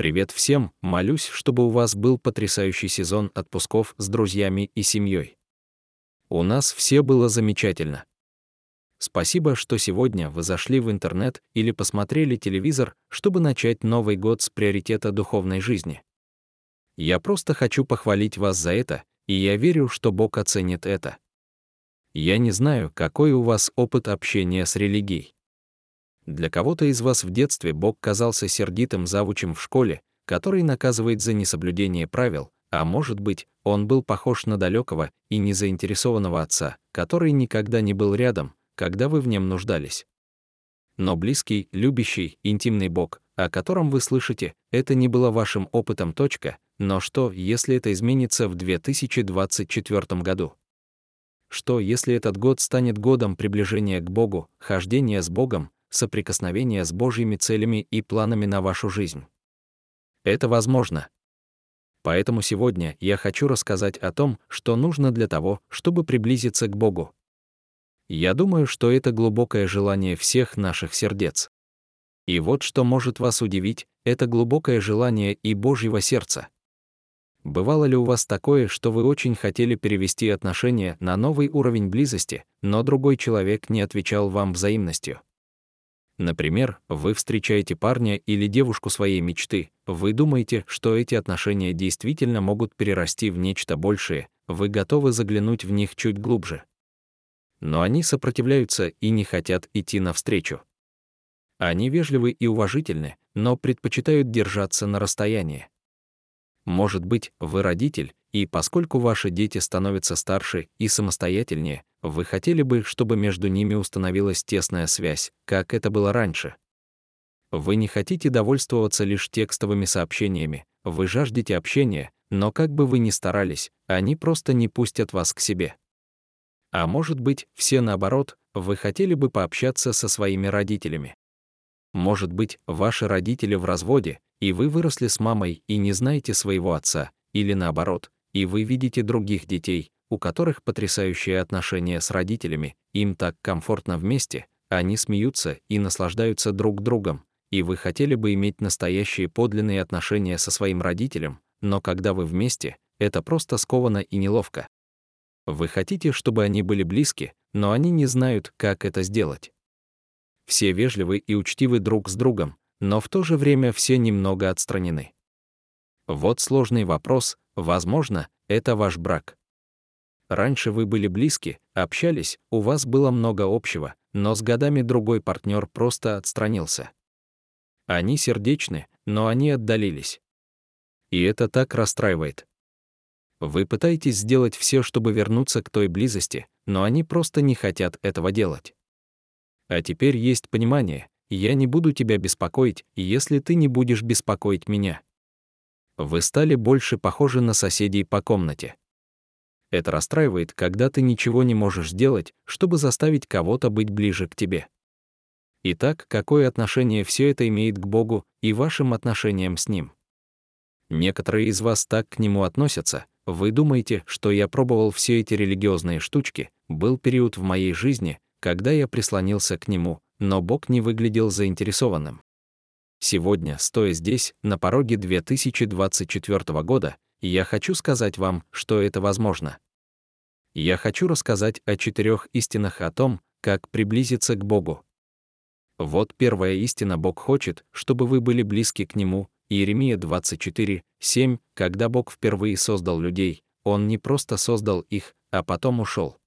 Привет всем, молюсь, чтобы у вас был потрясающий сезон отпусков с друзьями и семьей. У нас все было замечательно. Спасибо, что сегодня вы зашли в интернет или посмотрели телевизор, чтобы начать Новый год с приоритета духовной жизни. Я просто хочу похвалить вас за это, и я верю, что Бог оценит это. Я не знаю, какой у вас опыт общения с религией. Для кого-то из вас в детстве Бог казался сердитым завучем в школе, который наказывает за несоблюдение правил, а может быть, он был похож на далекого и незаинтересованного отца, который никогда не был рядом, когда вы в нем нуждались. Но близкий, любящий, интимный Бог, о котором вы слышите, это не было вашим опытом. Точка, но что, если это изменится в 2024 году? Что, если этот год станет годом приближения к Богу, хождения с Богом, соприкосновения с Божьими целями и планами на вашу жизнь? Это возможно. Поэтому сегодня я хочу рассказать о том, что нужно для того, чтобы приблизиться к Богу. Я думаю, что это глубокое желание всех наших сердец. И вот что может вас удивить, это глубокое желание и Божьего сердца. Бывало ли у вас такое, что вы очень хотели перевести отношения на новый уровень близости, но другой человек не отвечал вам взаимностью? Например, вы встречаете парня или девушку своей мечты, вы думаете, что эти отношения действительно могут перерасти в нечто большее, вы готовы заглянуть в них чуть глубже. Но они сопротивляются и не хотят идти навстречу. Они вежливы и уважительны, но предпочитают держаться на расстоянии. Может быть, вы родитель, и поскольку ваши дети становятся старше и самостоятельнее, вы хотели бы, чтобы между ними установилась тесная связь, как это было раньше. Вы не хотите довольствоваться лишь текстовыми сообщениями, вы жаждете общения, но как бы вы ни старались, они просто не пустят вас к себе. А может быть, все наоборот, вы хотели бы пообщаться со своими родителями. Может быть, ваши родители в разводе, и вы выросли с мамой и не знаете своего отца, или наоборот, и вы видите других детей, у которых потрясающие отношения с родителями, им так комфортно вместе, они смеются и наслаждаются друг другом, и вы хотели бы иметь настоящие подлинные отношения со своим родителем, но когда вы вместе, это просто сковано и неловко. Вы хотите, чтобы они были близки, но они не знают, как это сделать. Все вежливы и учтивы друг с другом, но в то же время все немного отстранены. Вот сложный вопрос, возможно, это ваш брак. Раньше вы были близки, общались, у вас было много общего, но с годами другой партнер просто отстранился. Они сердечны, но они отдалились. И это так расстраивает. Вы пытаетесь сделать все, чтобы вернуться к той близости, но они просто не хотят этого делать. А теперь есть понимание, я не буду тебя беспокоить, если ты не будешь беспокоить меня вы стали больше похожи на соседей по комнате. Это расстраивает, когда ты ничего не можешь сделать, чтобы заставить кого-то быть ближе к тебе. Итак, какое отношение все это имеет к Богу и вашим отношениям с Ним? Некоторые из вас так к Нему относятся, вы думаете, что я пробовал все эти религиозные штучки, был период в моей жизни, когда я прислонился к Нему, но Бог не выглядел заинтересованным. Сегодня, стоя здесь, на пороге 2024 года, я хочу сказать вам, что это возможно. Я хочу рассказать о четырех истинах о том, как приблизиться к Богу. Вот первая истина Бог хочет, чтобы вы были близки к Нему. Иеремия 24, 7, когда Бог впервые создал людей, Он не просто создал их, а потом ушел.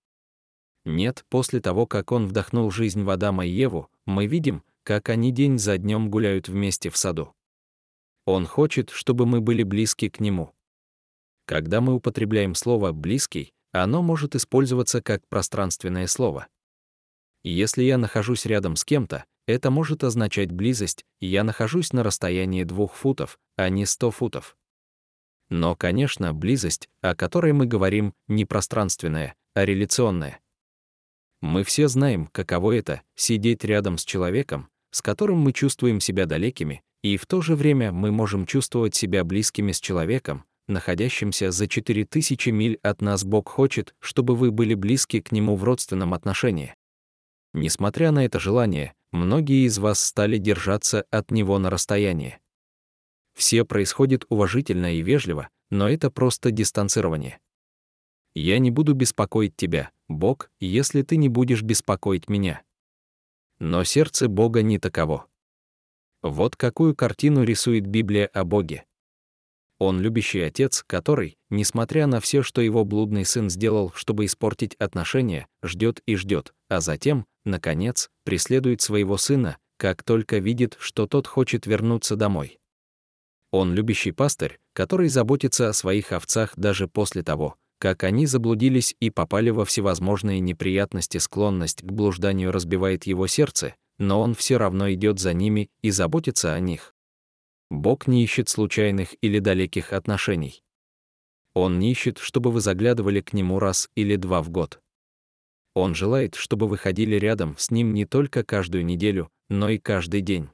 Нет, после того, как Он вдохнул жизнь в Адама и Еву, мы видим, как они день за днем гуляют вместе в саду. Он хочет, чтобы мы были близки к Нему. Когда мы употребляем слово «близкий», оно может использоваться как пространственное слово. Если я нахожусь рядом с кем-то, это может означать близость, и я нахожусь на расстоянии двух футов, а не сто футов. Но, конечно, близость, о которой мы говорим, не пространственная, а реляционная. Мы все знаем, каково это — сидеть рядом с человеком, с которым мы чувствуем себя далекими, и в то же время мы можем чувствовать себя близкими с человеком, находящимся за 4000 миль от нас Бог хочет, чтобы вы были близки к Нему в родственном отношении. Несмотря на это желание, многие из вас стали держаться от Него на расстоянии. все происходит уважительно и вежливо, но это просто дистанцирование. Я не буду беспокоить тебя, Бог, если ты не будешь беспокоить меня. Но сердце Бога не таково. Вот какую картину рисует Библия о Боге. Он любящий отец, который, несмотря на все, что его блудный сын сделал, чтобы испортить отношения, ждет и ждет, а затем, наконец, преследует своего сына, как только видит, что тот хочет вернуться домой. Он любящий пастырь, который заботится о своих овцах даже после того, как они заблудились и попали во всевозможные неприятности, склонность к блужданию разбивает его сердце, но он все равно идет за ними и заботится о них. Бог не ищет случайных или далеких отношений. Он не ищет, чтобы вы заглядывали к нему раз или два в год. Он желает, чтобы вы ходили рядом с ним не только каждую неделю, но и каждый день.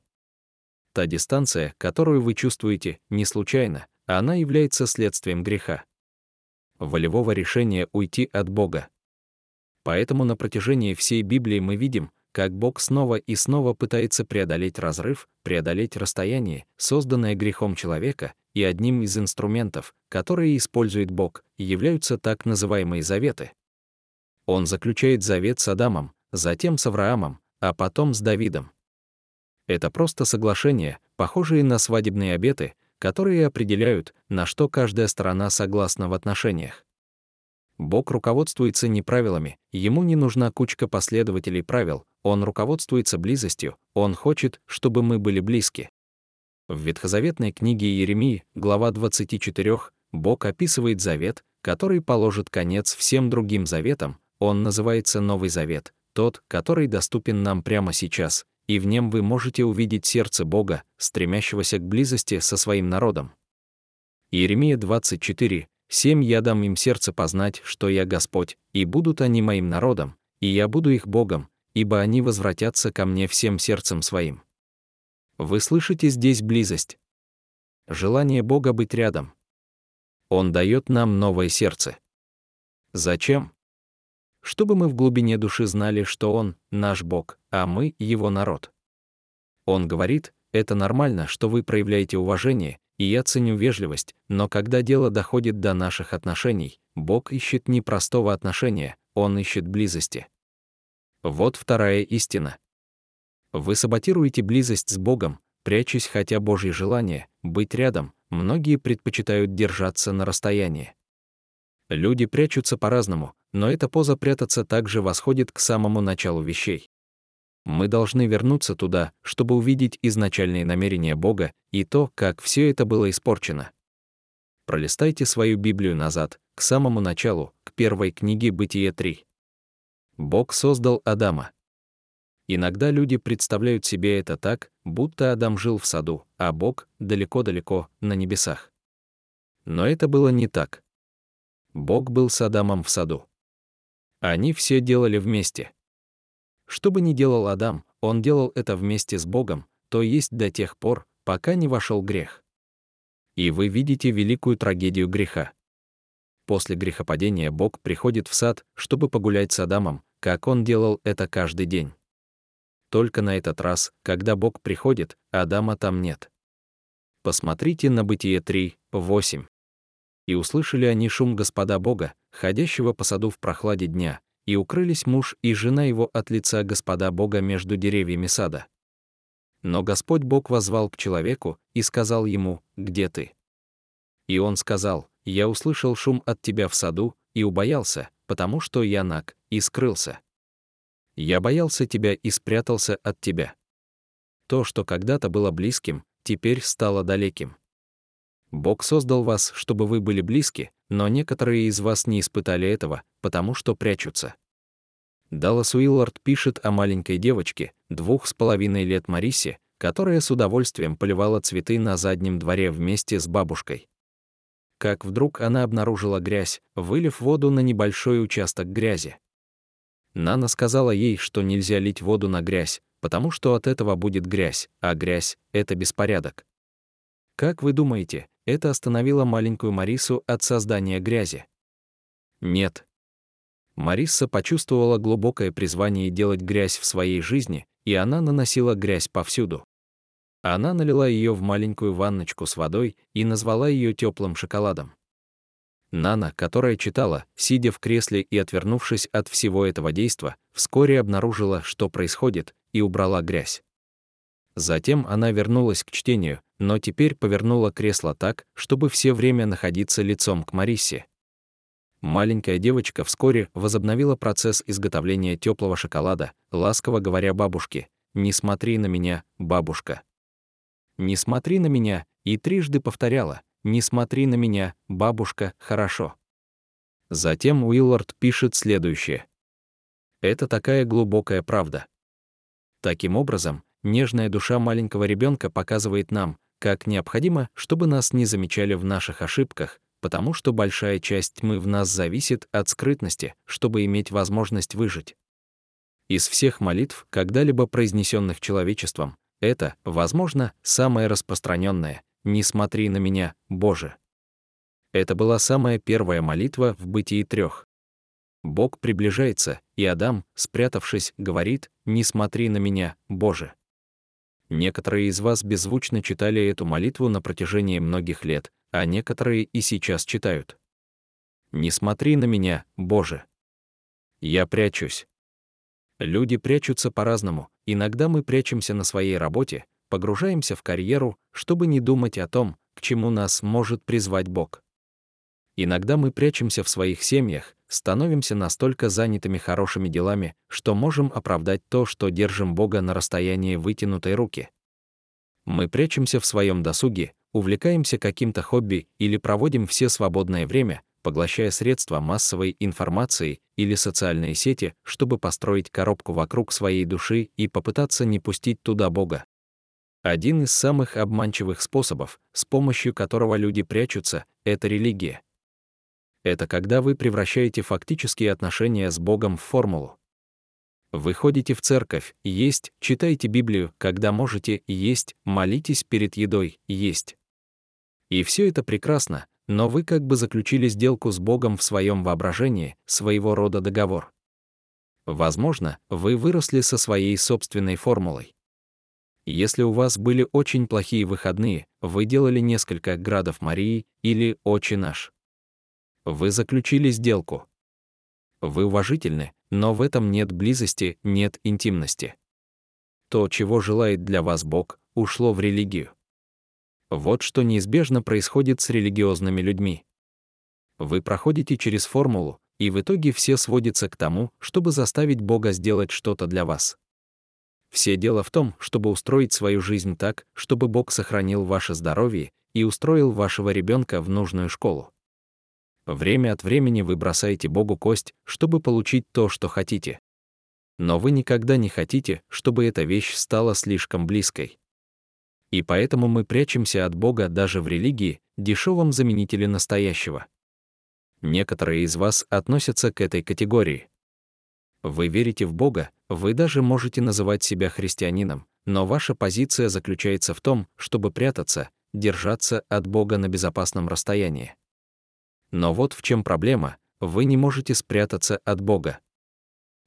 Та дистанция, которую вы чувствуете, не случайно, а она является следствием греха. Волевого решения уйти от Бога. Поэтому на протяжении всей Библии мы видим, как Бог снова и снова пытается преодолеть разрыв, преодолеть расстояние, созданное грехом человека, и одним из инструментов, которые использует Бог, являются так называемые заветы. Он заключает завет с Адамом, затем с Авраамом, а потом с Давидом. Это просто соглашения, похожие на свадебные обеты, которые определяют, на что каждая сторона согласна в отношениях. Бог руководствуется не правилами, ему не нужна кучка последователей правил, он руководствуется близостью, он хочет, чтобы мы были близки. В ветхозаветной книге Иеремии, глава 24, Бог описывает завет, который положит конец всем другим заветам, он называется Новый Завет, тот, который доступен нам прямо сейчас, и в нем вы можете увидеть сердце Бога, стремящегося к близости со своим народом. Иеремия 24, Семь я дам им сердце познать, что я Господь, и будут они моим народом, и я буду их Богом, ибо они возвратятся ко мне всем сердцем своим. Вы слышите здесь близость? Желание Бога быть рядом. Он дает нам новое сердце. Зачем? Чтобы мы в глубине души знали, что Он — наш Бог, а мы — Его народ. Он говорит, это нормально, что вы проявляете уважение, и я ценю вежливость, но когда дело доходит до наших отношений, Бог ищет не простого отношения, Он ищет близости. Вот вторая истина. Вы саботируете близость с Богом, прячась хотя Божье желание, быть рядом, многие предпочитают держаться на расстоянии. Люди прячутся по-разному, но эта поза прятаться также восходит к самому началу вещей мы должны вернуться туда, чтобы увидеть изначальные намерения Бога и то, как все это было испорчено. Пролистайте свою Библию назад, к самому началу, к первой книге Бытие 3. Бог создал Адама. Иногда люди представляют себе это так, будто Адам жил в саду, а Бог далеко-далеко, на небесах. Но это было не так. Бог был с Адамом в саду. Они все делали вместе. Что бы ни делал Адам, он делал это вместе с Богом, то есть до тех пор, пока не вошел грех. И вы видите великую трагедию греха. После грехопадения Бог приходит в сад, чтобы погулять с Адамом, как он делал это каждый день. Только на этот раз, когда Бог приходит, Адама там нет. Посмотрите на Бытие 3, 8. «И услышали они шум Господа Бога, ходящего по саду в прохладе дня, и укрылись муж и жена его от лица Господа Бога между деревьями сада. Но Господь Бог возвал к человеку и сказал ему, «Где ты?» И он сказал, «Я услышал шум от тебя в саду и убоялся, потому что я наг, и скрылся. Я боялся тебя и спрятался от тебя. То, что когда-то было близким, теперь стало далеким. Бог создал вас, чтобы вы были близки, но некоторые из вас не испытали этого, потому что прячутся. Даллас Уиллард пишет о маленькой девочке, двух с половиной лет Марисе, которая с удовольствием поливала цветы на заднем дворе вместе с бабушкой. Как вдруг она обнаружила грязь, вылив воду на небольшой участок грязи. Нана сказала ей, что нельзя лить воду на грязь, потому что от этого будет грязь, а грязь — это беспорядок. Как вы думаете, это остановило маленькую Марису от создания грязи? Нет. Мариса почувствовала глубокое призвание делать грязь в своей жизни, и она наносила грязь повсюду. Она налила ее в маленькую ванночку с водой и назвала ее теплым шоколадом. Нана, которая читала, сидя в кресле и отвернувшись от всего этого действа, вскоре обнаружила, что происходит, и убрала грязь. Затем она вернулась к чтению, но теперь повернула кресло так, чтобы все время находиться лицом к Мариссе. Маленькая девочка вскоре возобновила процесс изготовления теплого шоколада, ласково говоря бабушке, «Не смотри на меня, бабушка». «Не смотри на меня», и трижды повторяла, «Не смотри на меня, бабушка, хорошо». Затем Уиллард пишет следующее. Это такая глубокая правда. Таким образом, нежная душа маленького ребенка показывает нам, как необходимо, чтобы нас не замечали в наших ошибках, потому что большая часть тьмы в нас зависит от скрытности, чтобы иметь возможность выжить. Из всех молитв, когда-либо произнесенных человечеством, это, возможно, самое распространенное «Не смотри на меня, Боже». Это была самая первая молитва в бытии трех. Бог приближается, и Адам, спрятавшись, говорит «Не смотри на меня, Боже». Некоторые из вас беззвучно читали эту молитву на протяжении многих лет, а некоторые и сейчас читают. «Не смотри на меня, Боже». Я прячусь. Люди прячутся по-разному. Иногда мы прячемся на своей работе, погружаемся в карьеру, чтобы не думать о том, к чему нас может призвать Бог. Иногда мы прячемся в своих семьях, становимся настолько занятыми хорошими делами, что можем оправдать то, что держим Бога на расстоянии вытянутой руки. Мы прячемся в своем досуге, увлекаемся каким-то хобби или проводим все свободное время, поглощая средства массовой информации или социальные сети, чтобы построить коробку вокруг своей души и попытаться не пустить туда Бога. Один из самых обманчивых способов, с помощью которого люди прячутся, это религия. Это когда вы превращаете фактические отношения с Богом в формулу. Вы ходите в церковь, есть, читаете Библию, когда можете, есть, молитесь перед едой, есть. И все это прекрасно, но вы как бы заключили сделку с Богом в своем воображении, своего рода договор. Возможно, вы выросли со своей собственной формулой. Если у вас были очень плохие выходные, вы делали несколько градов Марии или «Отче наш». Вы заключили сделку. Вы уважительны, но в этом нет близости, нет интимности. То, чего желает для вас Бог, ушло в религию. Вот что неизбежно происходит с религиозными людьми. Вы проходите через формулу, и в итоге все сводится к тому, чтобы заставить Бога сделать что-то для вас. Все дело в том, чтобы устроить свою жизнь так, чтобы Бог сохранил ваше здоровье и устроил вашего ребенка в нужную школу. Время от времени вы бросаете Богу кость, чтобы получить то, что хотите. Но вы никогда не хотите, чтобы эта вещь стала слишком близкой. И поэтому мы прячемся от Бога даже в религии, дешевом заменителе настоящего. Некоторые из вас относятся к этой категории. Вы верите в Бога, вы даже можете называть себя христианином, но ваша позиция заключается в том, чтобы прятаться, держаться от Бога на безопасном расстоянии. Но вот в чем проблема, вы не можете спрятаться от Бога.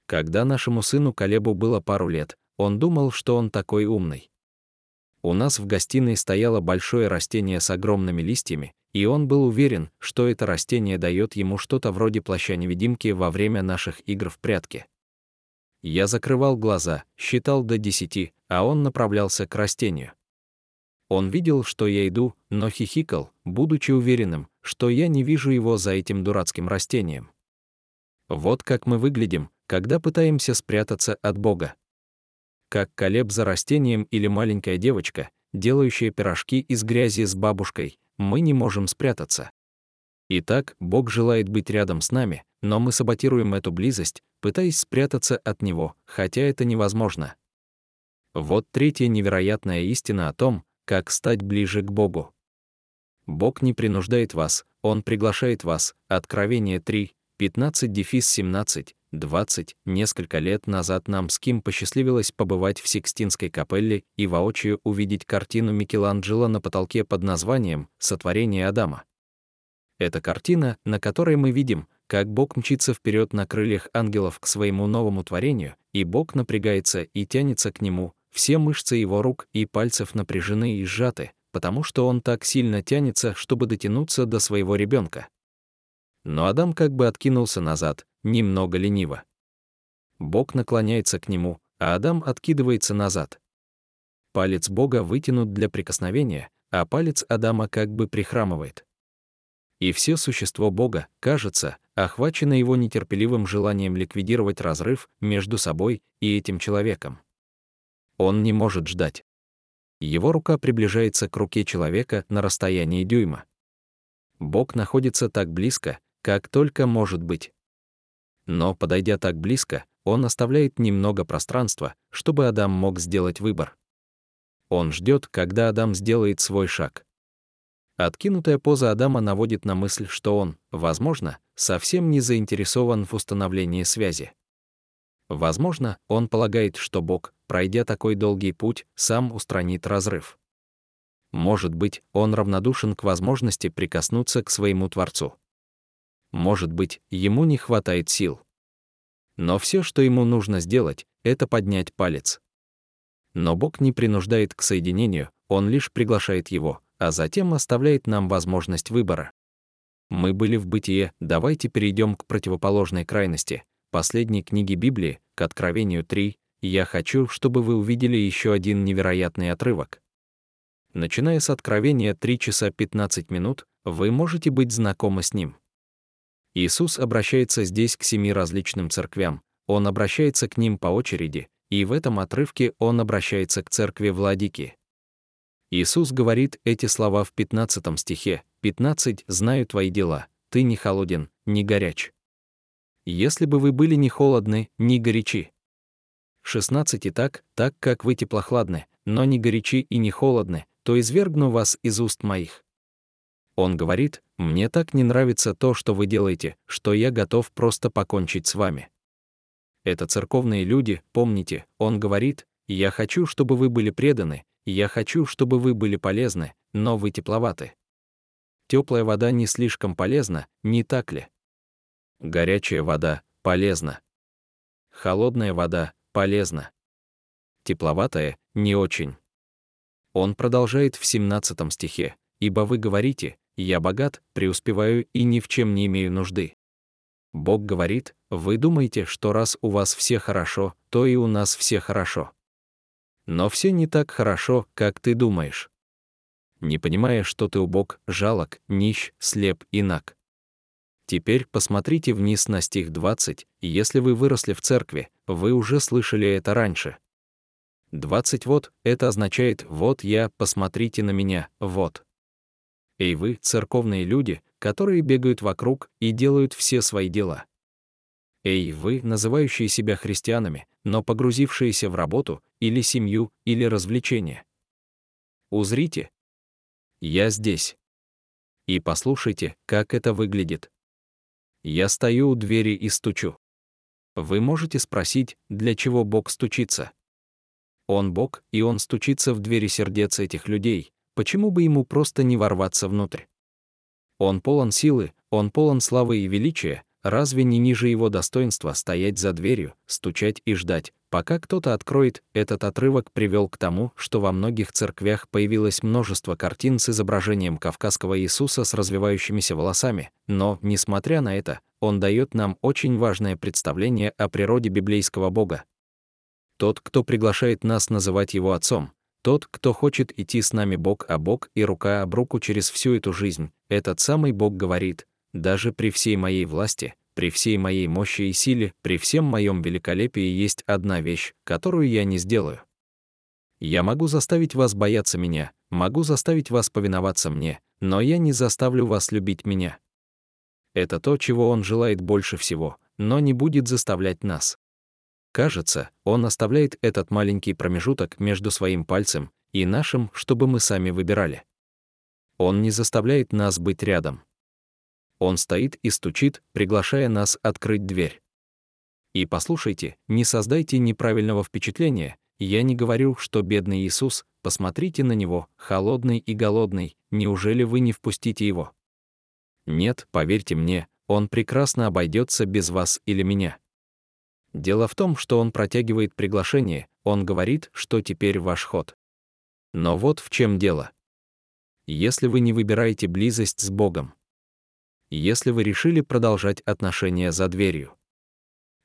Когда нашему сыну Калебу было пару лет, он думал, что он такой умный. У нас в гостиной стояло большое растение с огромными листьями, и он был уверен, что это растение дает ему что-то вроде плаща-невидимки во время наших игр в прятки. Я закрывал глаза, считал до десяти, а он направлялся к растению. Он видел, что я иду, но хихикал, будучи уверенным, что я не вижу его за этим дурацким растением. Вот как мы выглядим, когда пытаемся спрятаться от Бога. Как колеб за растением или маленькая девочка, делающая пирожки из грязи с бабушкой, мы не можем спрятаться. Итак, Бог желает быть рядом с нами, но мы саботируем эту близость, пытаясь спрятаться от Него, хотя это невозможно. Вот третья невероятная истина о том, как стать ближе к Богу. Бог не принуждает вас, Он приглашает вас. Откровение 3, 15 дефис 17, 20. Несколько лет назад нам с Ким посчастливилось побывать в Сикстинской капелле и воочию увидеть картину Микеланджело на потолке под названием «Сотворение Адама». Это картина, на которой мы видим, как Бог мчится вперед на крыльях ангелов к своему новому творению, и Бог напрягается и тянется к нему, все мышцы его рук и пальцев напряжены и сжаты, потому что он так сильно тянется, чтобы дотянуться до своего ребенка. Но Адам как бы откинулся назад, немного лениво. Бог наклоняется к нему, а Адам откидывается назад. Палец Бога вытянут для прикосновения, а палец Адама как бы прихрамывает. И все существо Бога, кажется, охвачено его нетерпеливым желанием ликвидировать разрыв между собой и этим человеком. Он не может ждать. Его рука приближается к руке человека на расстоянии дюйма. Бог находится так близко, как только может быть. Но, подойдя так близко, он оставляет немного пространства, чтобы Адам мог сделать выбор. Он ждет, когда Адам сделает свой шаг. Откинутая поза Адама наводит на мысль, что он, возможно, совсем не заинтересован в установлении связи. Возможно, он полагает, что Бог, пройдя такой долгий путь, сам устранит разрыв. Может быть, он равнодушен к возможности прикоснуться к своему Творцу. Может быть, ему не хватает сил. Но все, что ему нужно сделать, это поднять палец. Но Бог не принуждает к соединению, Он лишь приглашает его, а затем оставляет нам возможность выбора. Мы были в бытие, давайте перейдем к противоположной крайности, последней книге Библии, к Откровению 3, я хочу, чтобы вы увидели еще один невероятный отрывок. Начиная с Откровения 3 часа 15 минут, вы можете быть знакомы с ним. Иисус обращается здесь к семи различным церквям, Он обращается к ним по очереди, и в этом отрывке Он обращается к церкви Владики. Иисус говорит эти слова в 15 стихе, «15. Знаю твои дела, ты не холоден, не горяч. Если бы вы были не холодны, не горячи». 16. Итак, так как вы теплохладны, но не горячи и не холодны, то извергну вас из уст моих. Он говорит, мне так не нравится то, что вы делаете, что я готов просто покончить с вами. Это церковные люди, помните, он говорит, я хочу, чтобы вы были преданы, я хочу, чтобы вы были полезны, но вы тепловаты. Теплая вода не слишком полезна, не так ли? Горячая вода полезна. Холодная вода полезна. Тепловатая не очень. Он продолжает в 17 стихе, «Ибо вы говорите, я богат, преуспеваю и ни в чем не имею нужды». Бог говорит, вы думаете, что раз у вас все хорошо, то и у нас все хорошо. Но все не так хорошо, как ты думаешь. Не понимая, что ты убог, жалок, нищ, слеп и наг. Теперь посмотрите вниз на стих 20, если вы выросли в церкви, вы уже слышали это раньше. 20 вот, это означает «вот я, посмотрите на меня, вот». Эй вы, церковные люди, которые бегают вокруг и делают все свои дела. Эй, вы, называющие себя христианами, но погрузившиеся в работу, или семью, или развлечения. Узрите. Я здесь. И послушайте, как это выглядит. Я стою у двери и стучу. Вы можете спросить, для чего Бог стучится? Он Бог, и Он стучится в двери сердец этих людей. Почему бы ему просто не ворваться внутрь? Он полон силы, он полон славы и величия, Разве не ниже его достоинства стоять за дверью, стучать и ждать, пока кто-то откроет? Этот отрывок привел к тому, что во многих церквях появилось множество картин с изображением кавказского Иисуса с развивающимися волосами, но, несмотря на это, он дает нам очень важное представление о природе библейского Бога. Тот, кто приглашает нас называть его Отцом, тот, кто хочет идти с нами бок о бок и рука об руку через всю эту жизнь, этот самый Бог говорит, даже при всей моей власти, при всей моей мощи и силе, при всем моем великолепии есть одна вещь, которую я не сделаю. Я могу заставить вас бояться меня, могу заставить вас повиноваться мне, но я не заставлю вас любить меня. Это то, чего он желает больше всего, но не будет заставлять нас. Кажется, он оставляет этот маленький промежуток между своим пальцем и нашим, чтобы мы сами выбирали. Он не заставляет нас быть рядом. Он стоит и стучит, приглашая нас открыть дверь. И послушайте, не создайте неправильного впечатления, я не говорю, что бедный Иисус, посмотрите на него, холодный и голодный, неужели вы не впустите его? Нет, поверьте мне, он прекрасно обойдется без вас или меня. Дело в том, что он протягивает приглашение, он говорит, что теперь ваш ход. Но вот в чем дело. Если вы не выбираете близость с Богом, если вы решили продолжать отношения за дверью,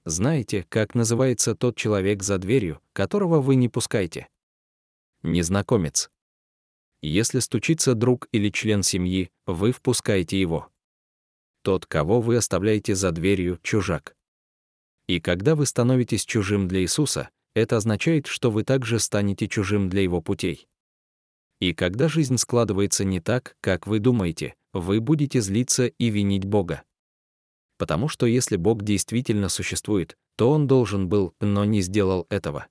знаете, как называется тот человек за дверью, которого вы не пускаете? Незнакомец. Если стучится друг или член семьи, вы впускаете его. Тот, кого вы оставляете за дверью, чужак. И когда вы становитесь чужим для Иисуса, это означает, что вы также станете чужим для Его путей. И когда жизнь складывается не так, как вы думаете, вы будете злиться и винить Бога. Потому что если Бог действительно существует, то Он должен был, но не сделал этого.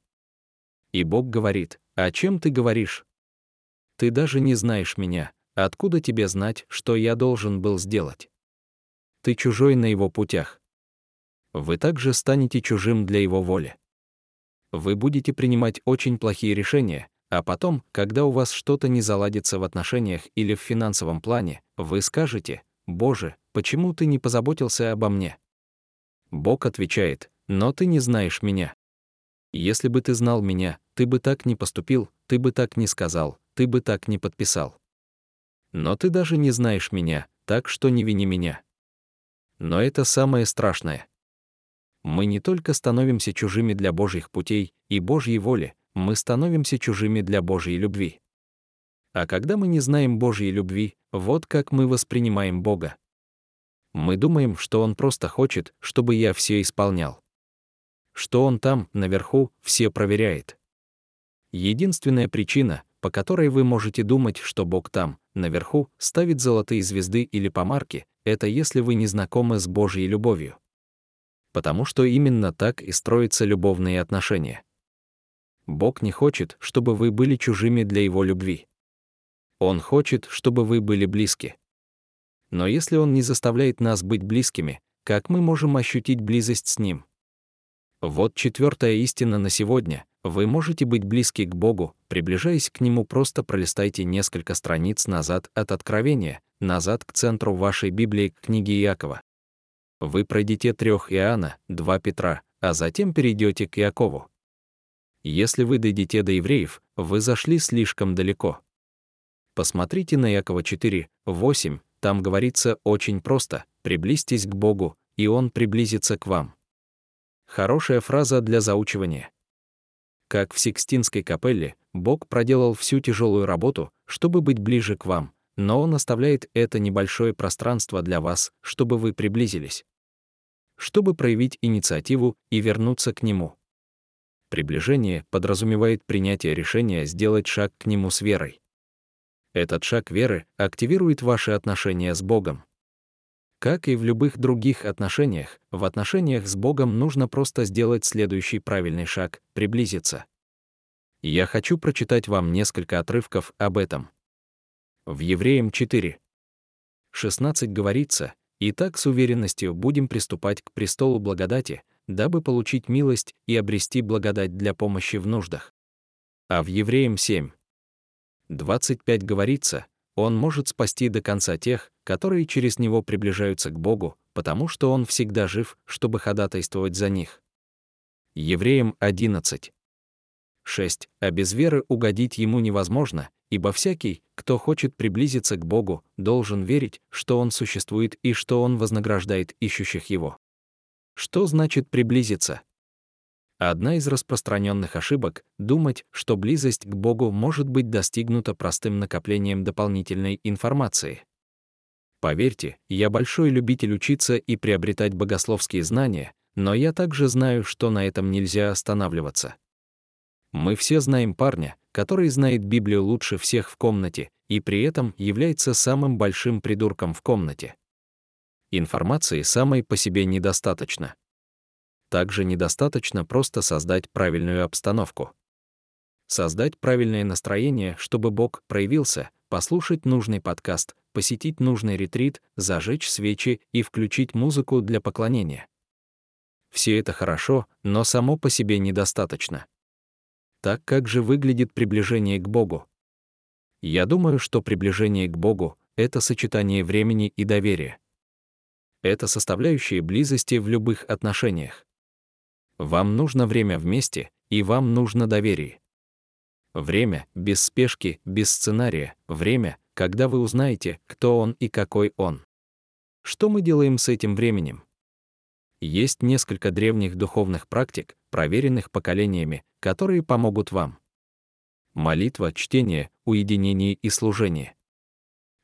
И Бог говорит, «О чем ты говоришь? Ты даже не знаешь меня, откуда тебе знать, что я должен был сделать? Ты чужой на Его путях, вы также станете чужим для его воли. Вы будете принимать очень плохие решения, а потом, когда у вас что-то не заладится в отношениях или в финансовом плане, вы скажете, «Боже, почему ты не позаботился обо мне?» Бог отвечает, «Но ты не знаешь меня. Если бы ты знал меня, ты бы так не поступил, ты бы так не сказал, ты бы так не подписал. Но ты даже не знаешь меня, так что не вини меня». Но это самое страшное мы не только становимся чужими для Божьих путей и Божьей воли, мы становимся чужими для Божьей любви. А когда мы не знаем Божьей любви, вот как мы воспринимаем Бога. Мы думаем, что Он просто хочет, чтобы я все исполнял. Что Он там, наверху, все проверяет. Единственная причина, по которой вы можете думать, что Бог там, наверху, ставит золотые звезды или помарки, это если вы не знакомы с Божьей любовью потому что именно так и строятся любовные отношения. Бог не хочет, чтобы вы были чужими для Его любви. Он хочет, чтобы вы были близки. Но если Он не заставляет нас быть близкими, как мы можем ощутить близость с Ним? Вот четвертая истина на сегодня. Вы можете быть близки к Богу, приближаясь к Нему, просто пролистайте несколько страниц назад от Откровения, назад к центру вашей Библии, к книге Иакова. Вы пройдете трех Иоанна, два Петра, а затем перейдете к Иакову. Если вы дойдете до евреев, вы зашли слишком далеко. Посмотрите на Иакова 4, 8, там говорится очень просто «приблизьтесь к Богу, и Он приблизится к вам». Хорошая фраза для заучивания. Как в Сикстинской капелле, Бог проделал всю тяжелую работу, чтобы быть ближе к вам, но он оставляет это небольшое пространство для вас, чтобы вы приблизились. Чтобы проявить инициативу и вернуться к нему. Приближение подразумевает принятие решения сделать шаг к нему с верой. Этот шаг веры активирует ваши отношения с Богом. Как и в любых других отношениях, в отношениях с Богом нужно просто сделать следующий правильный шаг — приблизиться. Я хочу прочитать вам несколько отрывков об этом. В Евреям 4. 16 говорится, «И так с уверенностью будем приступать к престолу благодати, дабы получить милость и обрести благодать для помощи в нуждах». А в Евреям 7. 25 говорится, «Он может спасти до конца тех, которые через Него приближаются к Богу, потому что Он всегда жив, чтобы ходатайствовать за них». Евреям 11. 6. А без веры угодить Ему невозможно, Ибо всякий, кто хочет приблизиться к Богу, должен верить, что Он существует и что Он вознаграждает ищущих Его. Что значит приблизиться? Одна из распространенных ошибок — думать, что близость к Богу может быть достигнута простым накоплением дополнительной информации. Поверьте, я большой любитель учиться и приобретать богословские знания, но я также знаю, что на этом нельзя останавливаться. Мы все знаем парня, который знает Библию лучше всех в комнате и при этом является самым большим придурком в комнате. Информации самой по себе недостаточно. Также недостаточно просто создать правильную обстановку. Создать правильное настроение, чтобы Бог проявился, послушать нужный подкаст, посетить нужный ретрит, зажечь свечи и включить музыку для поклонения. Все это хорошо, но само по себе недостаточно. Так как же выглядит приближение к Богу? Я думаю, что приближение к Богу — это сочетание времени и доверия. Это составляющие близости в любых отношениях. Вам нужно время вместе, и вам нужно доверие. Время, без спешки, без сценария, время, когда вы узнаете, кто он и какой он. Что мы делаем с этим временем? Есть несколько древних духовных практик, проверенных поколениями, которые помогут вам. Молитва, чтение, уединение и служение.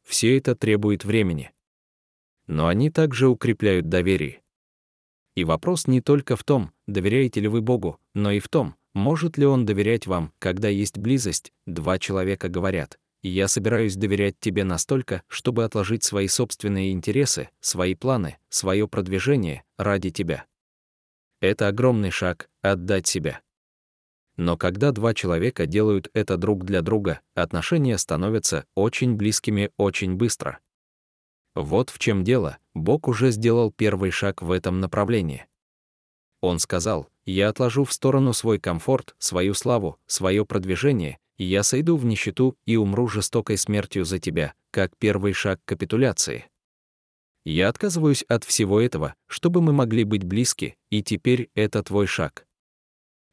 Все это требует времени. Но они также укрепляют доверие. И вопрос не только в том, доверяете ли вы Богу, но и в том, может ли Он доверять вам, когда есть близость, два человека говорят, я собираюсь доверять тебе настолько, чтобы отложить свои собственные интересы, свои планы, свое продвижение ради тебя. Это огромный шаг — отдать себя. Но когда два человека делают это друг для друга, отношения становятся очень близкими очень быстро. Вот в чем дело, Бог уже сделал первый шаг в этом направлении. Он сказал, «Я отложу в сторону свой комфорт, свою славу, свое продвижение я сойду в нищету и умру жестокой смертью за тебя, как первый шаг капитуляции. Я отказываюсь от всего этого, чтобы мы могли быть близки, и теперь это твой шаг.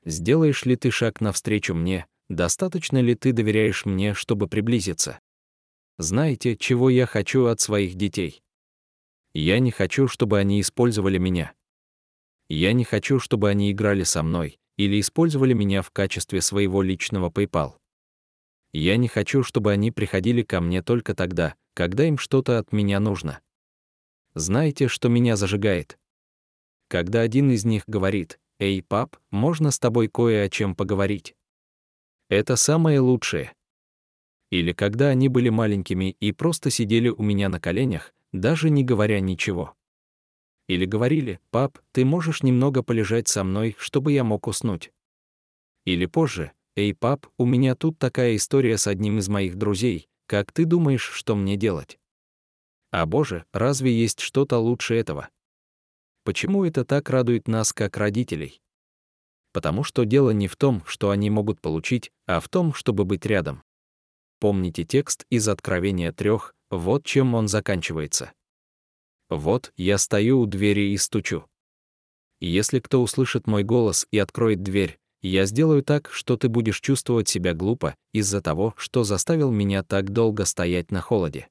Сделаешь ли ты шаг навстречу мне, достаточно ли ты доверяешь мне, чтобы приблизиться? Знаете, чего я хочу от своих детей? Я не хочу, чтобы они использовали меня. Я не хочу, чтобы они играли со мной или использовали меня в качестве своего личного PayPal. Я не хочу, чтобы они приходили ко мне только тогда, когда им что-то от меня нужно. Знаете, что меня зажигает? Когда один из них говорит, «Эй, пап, можно с тобой кое о чем поговорить?» Это самое лучшее. Или когда они были маленькими и просто сидели у меня на коленях, даже не говоря ничего. Или говорили, «Пап, ты можешь немного полежать со мной, чтобы я мог уснуть?» Или позже, «Эй, пап, у меня тут такая история с одним из моих друзей, как ты думаешь, что мне делать?» А боже, разве есть что-то лучше этого? Почему это так радует нас, как родителей? Потому что дело не в том, что они могут получить, а в том, чтобы быть рядом. Помните текст из Откровения трех, вот чем он заканчивается. «Вот, я стою у двери и стучу. Если кто услышит мой голос и откроет дверь, я сделаю так, что ты будешь чувствовать себя глупо из-за того, что заставил меня так долго стоять на холоде.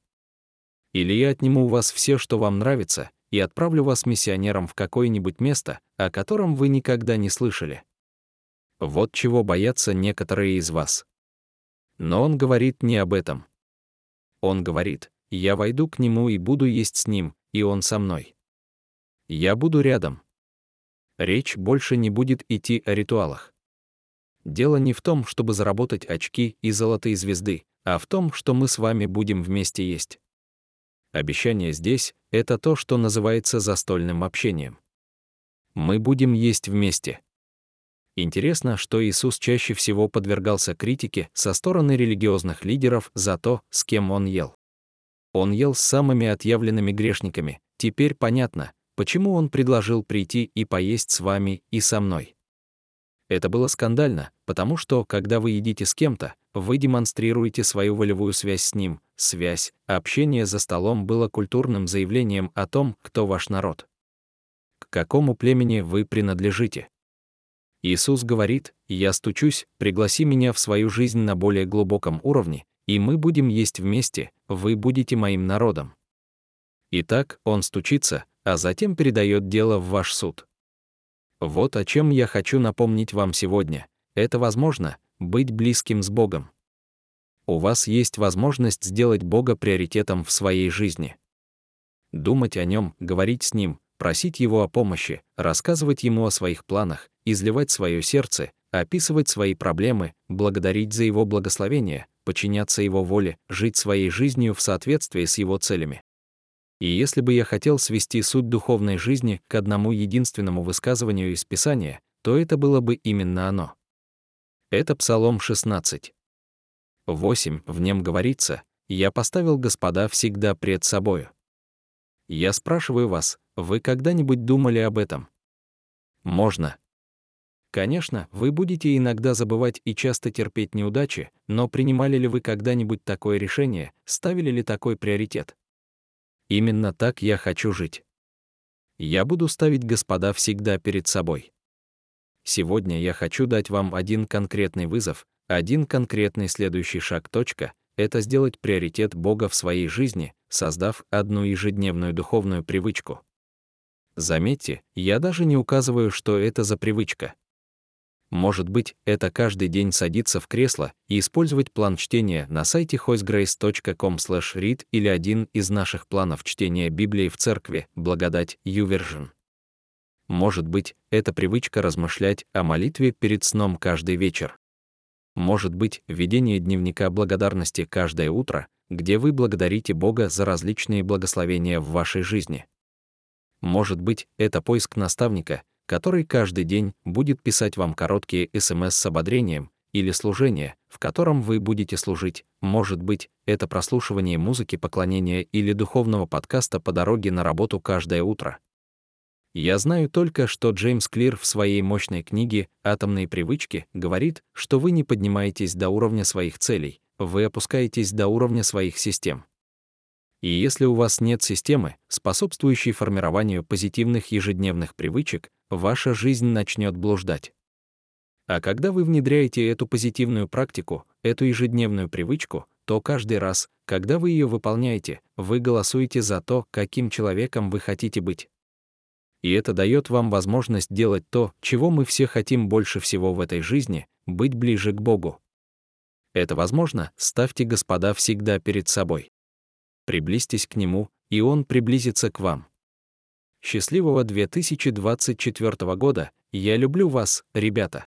Или я отниму у вас все, что вам нравится, и отправлю вас миссионером в какое-нибудь место, о котором вы никогда не слышали. Вот чего боятся некоторые из вас. Но он говорит не об этом. Он говорит, я войду к нему и буду есть с ним, и он со мной. Я буду рядом. Речь больше не будет идти о ритуалах. Дело не в том, чтобы заработать очки и золотые звезды, а в том, что мы с вами будем вместе есть. Обещание здесь — это то, что называется застольным общением. Мы будем есть вместе. Интересно, что Иисус чаще всего подвергался критике со стороны религиозных лидеров за то, с кем он ел. Он ел с самыми отъявленными грешниками. Теперь понятно, почему он предложил прийти и поесть с вами и со мной. Это было скандально, потому что, когда вы едите с кем-то, вы демонстрируете свою волевую связь с ним, связь, общение за столом было культурным заявлением о том, кто ваш народ. К какому племени вы принадлежите? Иисус говорит, «Я стучусь, пригласи меня в свою жизнь на более глубоком уровне, и мы будем есть вместе, вы будете моим народом». Итак, Он стучится, а затем передает дело в ваш суд. Вот о чем я хочу напомнить вам сегодня. Это возможно — быть близким с Богом. У вас есть возможность сделать Бога приоритетом в своей жизни. Думать о Нем, говорить с Ним, просить Его о помощи, рассказывать Ему о своих планах, изливать свое сердце, описывать свои проблемы, благодарить за Его благословение, подчиняться Его воле, жить своей жизнью в соответствии с Его целями. И если бы я хотел свести суть духовной жизни к одному единственному высказыванию из Писания, то это было бы именно оно. Это Псалом 16. 8. В нем говорится, «Я поставил Господа всегда пред собою». Я спрашиваю вас, вы когда-нибудь думали об этом? Можно. Конечно, вы будете иногда забывать и часто терпеть неудачи, но принимали ли вы когда-нибудь такое решение, ставили ли такой приоритет? Именно так я хочу жить. Я буду ставить Господа всегда перед собой. сегодня я хочу дать вам один конкретный вызов, один конкретный следующий шаг. Точка, это сделать приоритет Бога в своей жизни, создав одну ежедневную духовную привычку. Заметьте, я даже не указываю, что это за привычка. Может быть, это каждый день садиться в кресло и использовать план чтения на сайте hoisegrace.com/read или один из наших планов чтения Библии в церкви, благодать, YouVersion. Может быть, это привычка размышлять о молитве перед сном каждый вечер. Может быть, ведение дневника благодарности каждое утро, где вы благодарите Бога за различные благословения в вашей жизни. Может быть, это поиск наставника, который каждый день будет писать вам короткие СМС с ободрением, или служение, в котором вы будете служить, может быть, это прослушивание музыки поклонения или духовного подкаста по дороге на работу каждое утро. Я знаю только, что Джеймс Клир в своей мощной книге «Атомные привычки» говорит, что вы не поднимаетесь до уровня своих целей, вы опускаетесь до уровня своих систем. И если у вас нет системы, способствующей формированию позитивных ежедневных привычек, ваша жизнь начнет блуждать. А когда вы внедряете эту позитивную практику, эту ежедневную привычку, то каждый раз, когда вы ее выполняете, вы голосуете за то, каким человеком вы хотите быть. И это дает вам возможность делать то, чего мы все хотим больше всего в этой жизни — быть ближе к Богу. Это возможно, ставьте Господа всегда перед собой приблизьтесь к Нему, и Он приблизится к вам. Счастливого 2024 года! Я люблю вас, ребята!